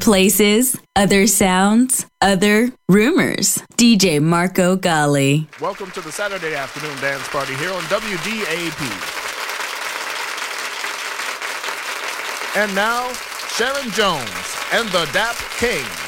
places, other sounds, other rumors. DJ Marco Gally. Welcome to the Saturday afternoon dance party here on WDAP. And now, Sharon Jones and the DAP Kings.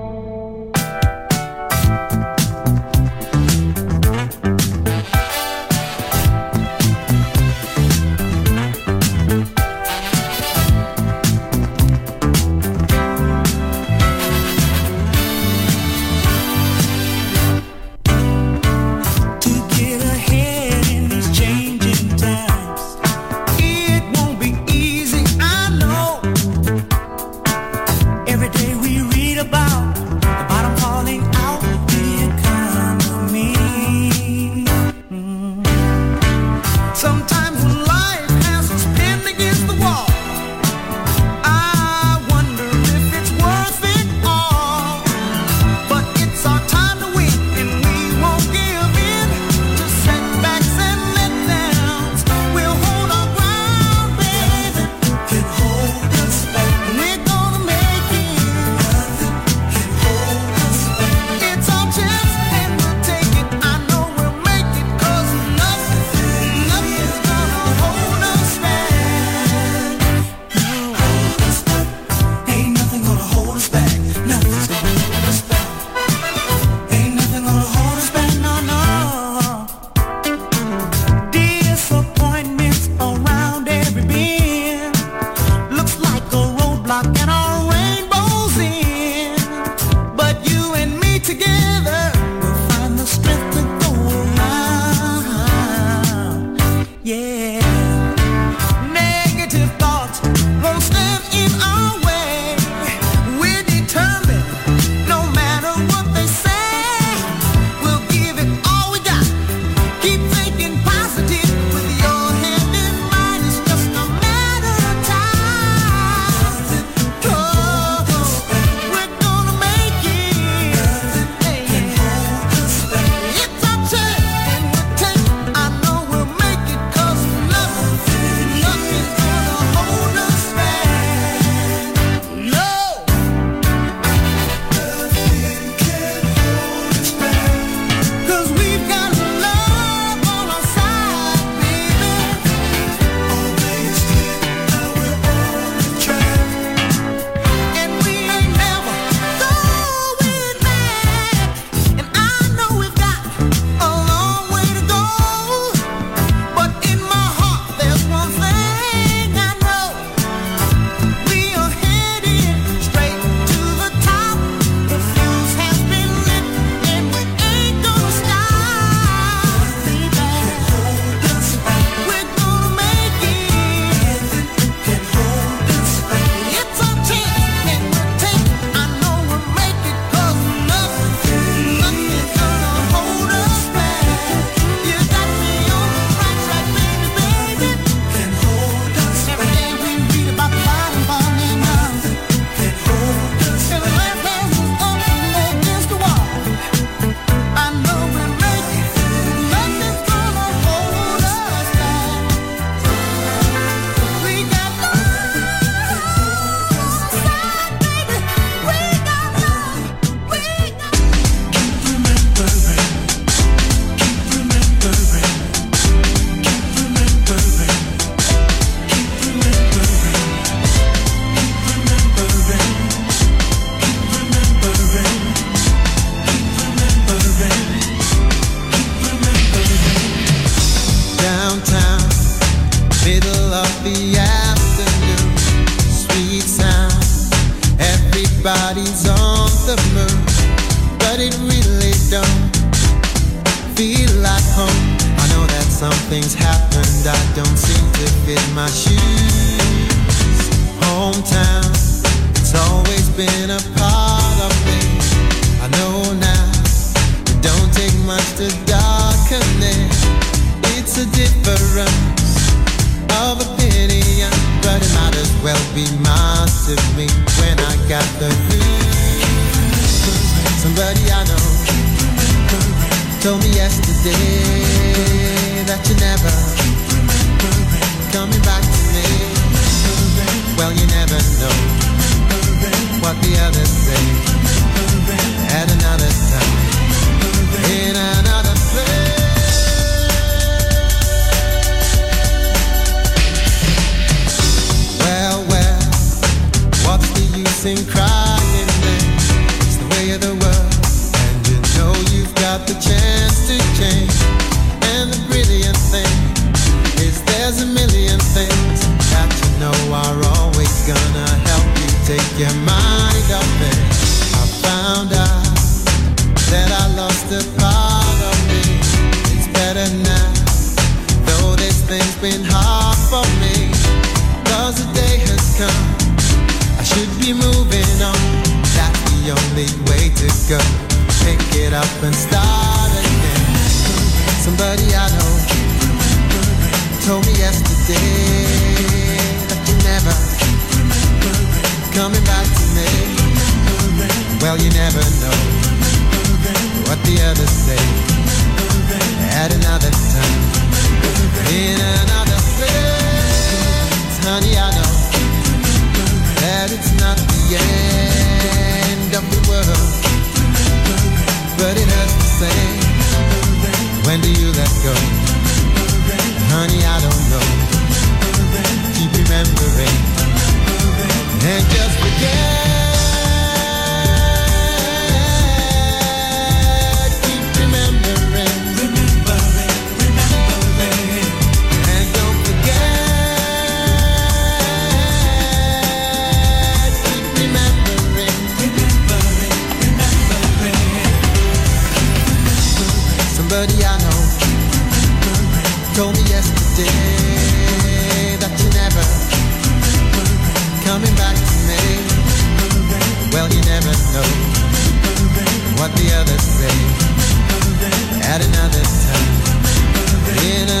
It up and start again. Somebody I know told me yesterday that you never coming back to me. Well, you never know what the others say. At another time, in another place, honey, I know that it's not the end of the world, but it hurts the same. When do you let go? Honey, I don't know. Keep remembering and just forget. That you never coming back to me. Well, you never know what the others say. At another time, in another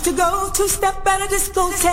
To go two step at a discotheque?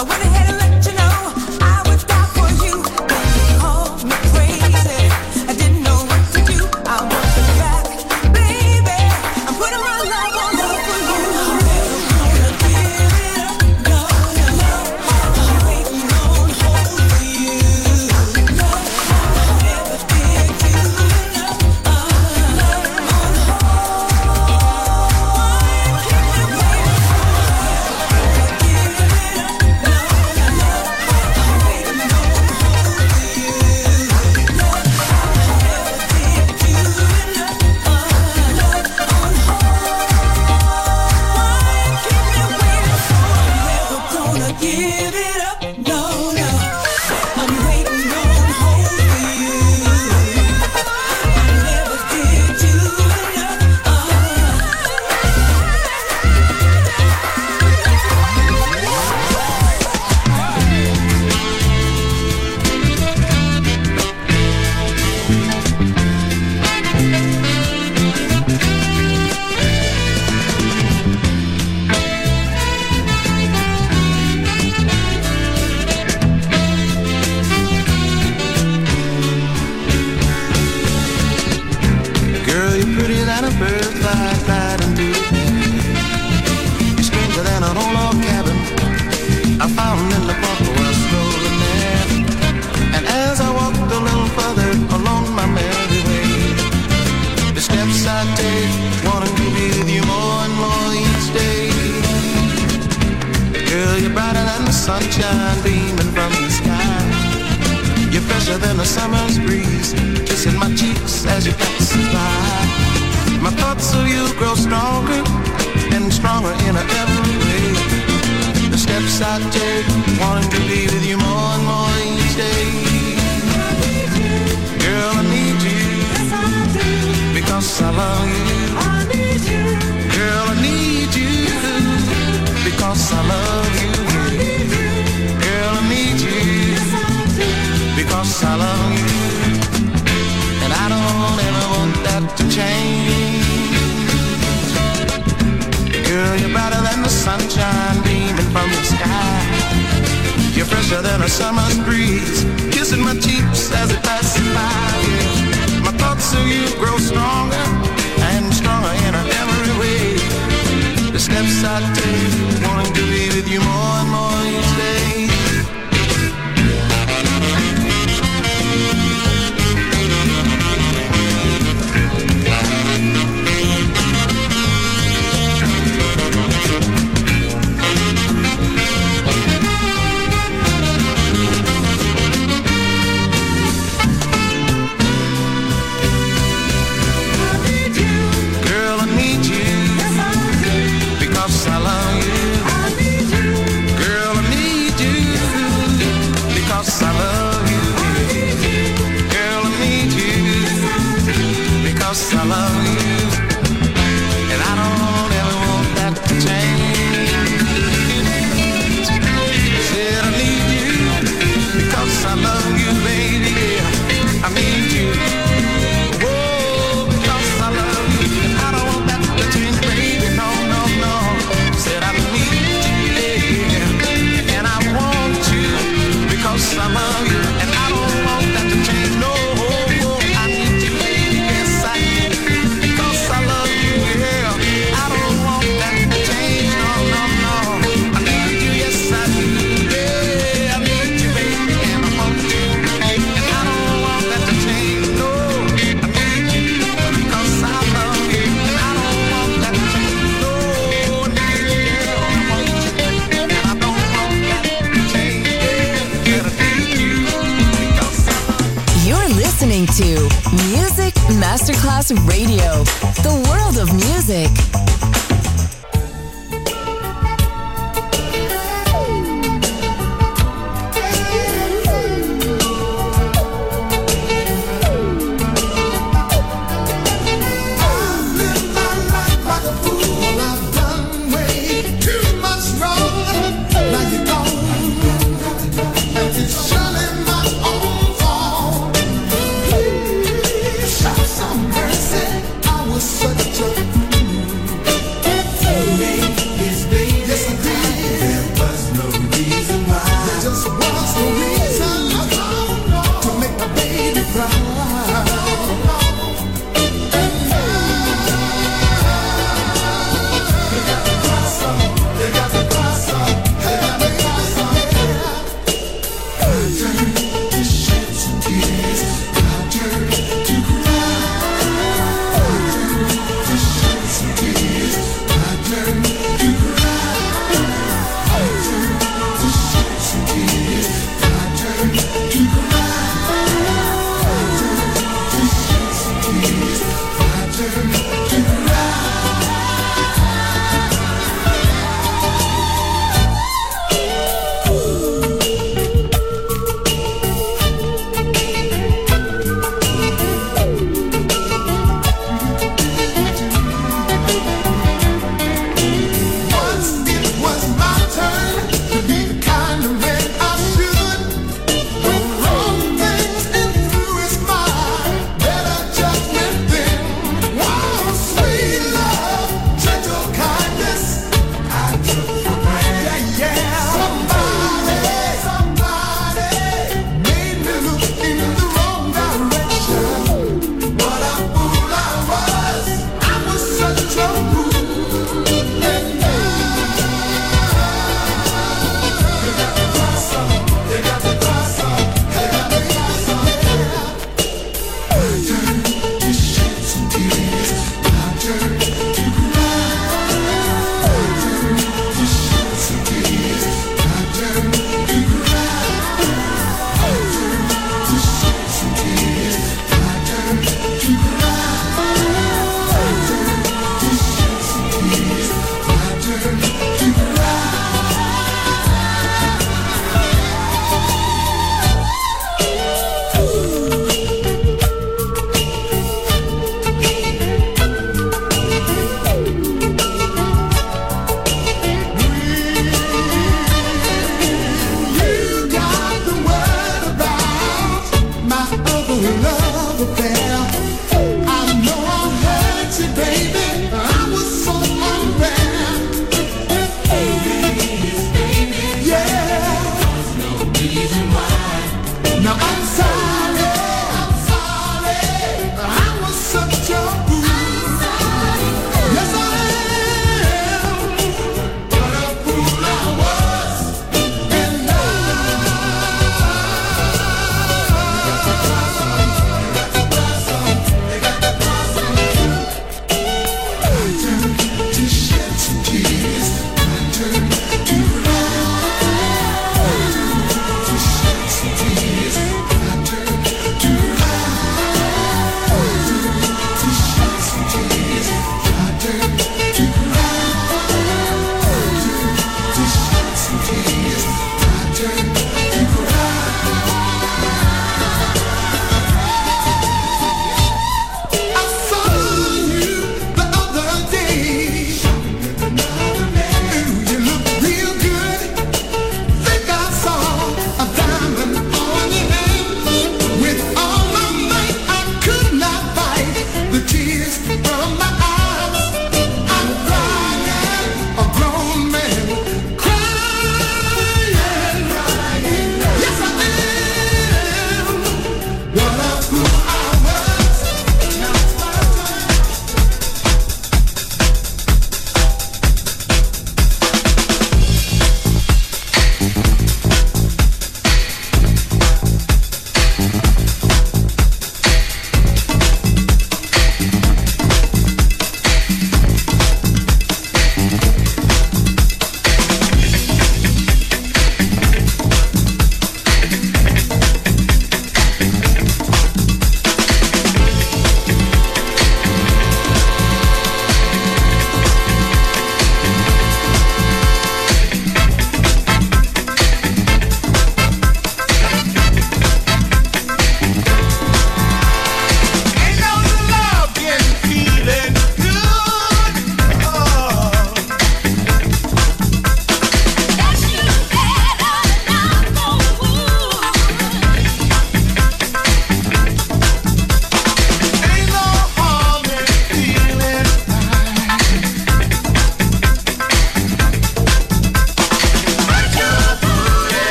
I went ahead and sunshine beaming from the sky. You're fresher than a summer's breeze, kissing my cheeks as you pass by. My thoughts of you grow stronger and stronger in every way. The steps I take, wanting to be with you more and more each day. Girl, I need you. Yes, I do. Because I love you. I need you. Girl, I need you. Because I love you. fresher than a summer's breeze, kissing my cheeks as it passes by. My thoughts of you grow stronger.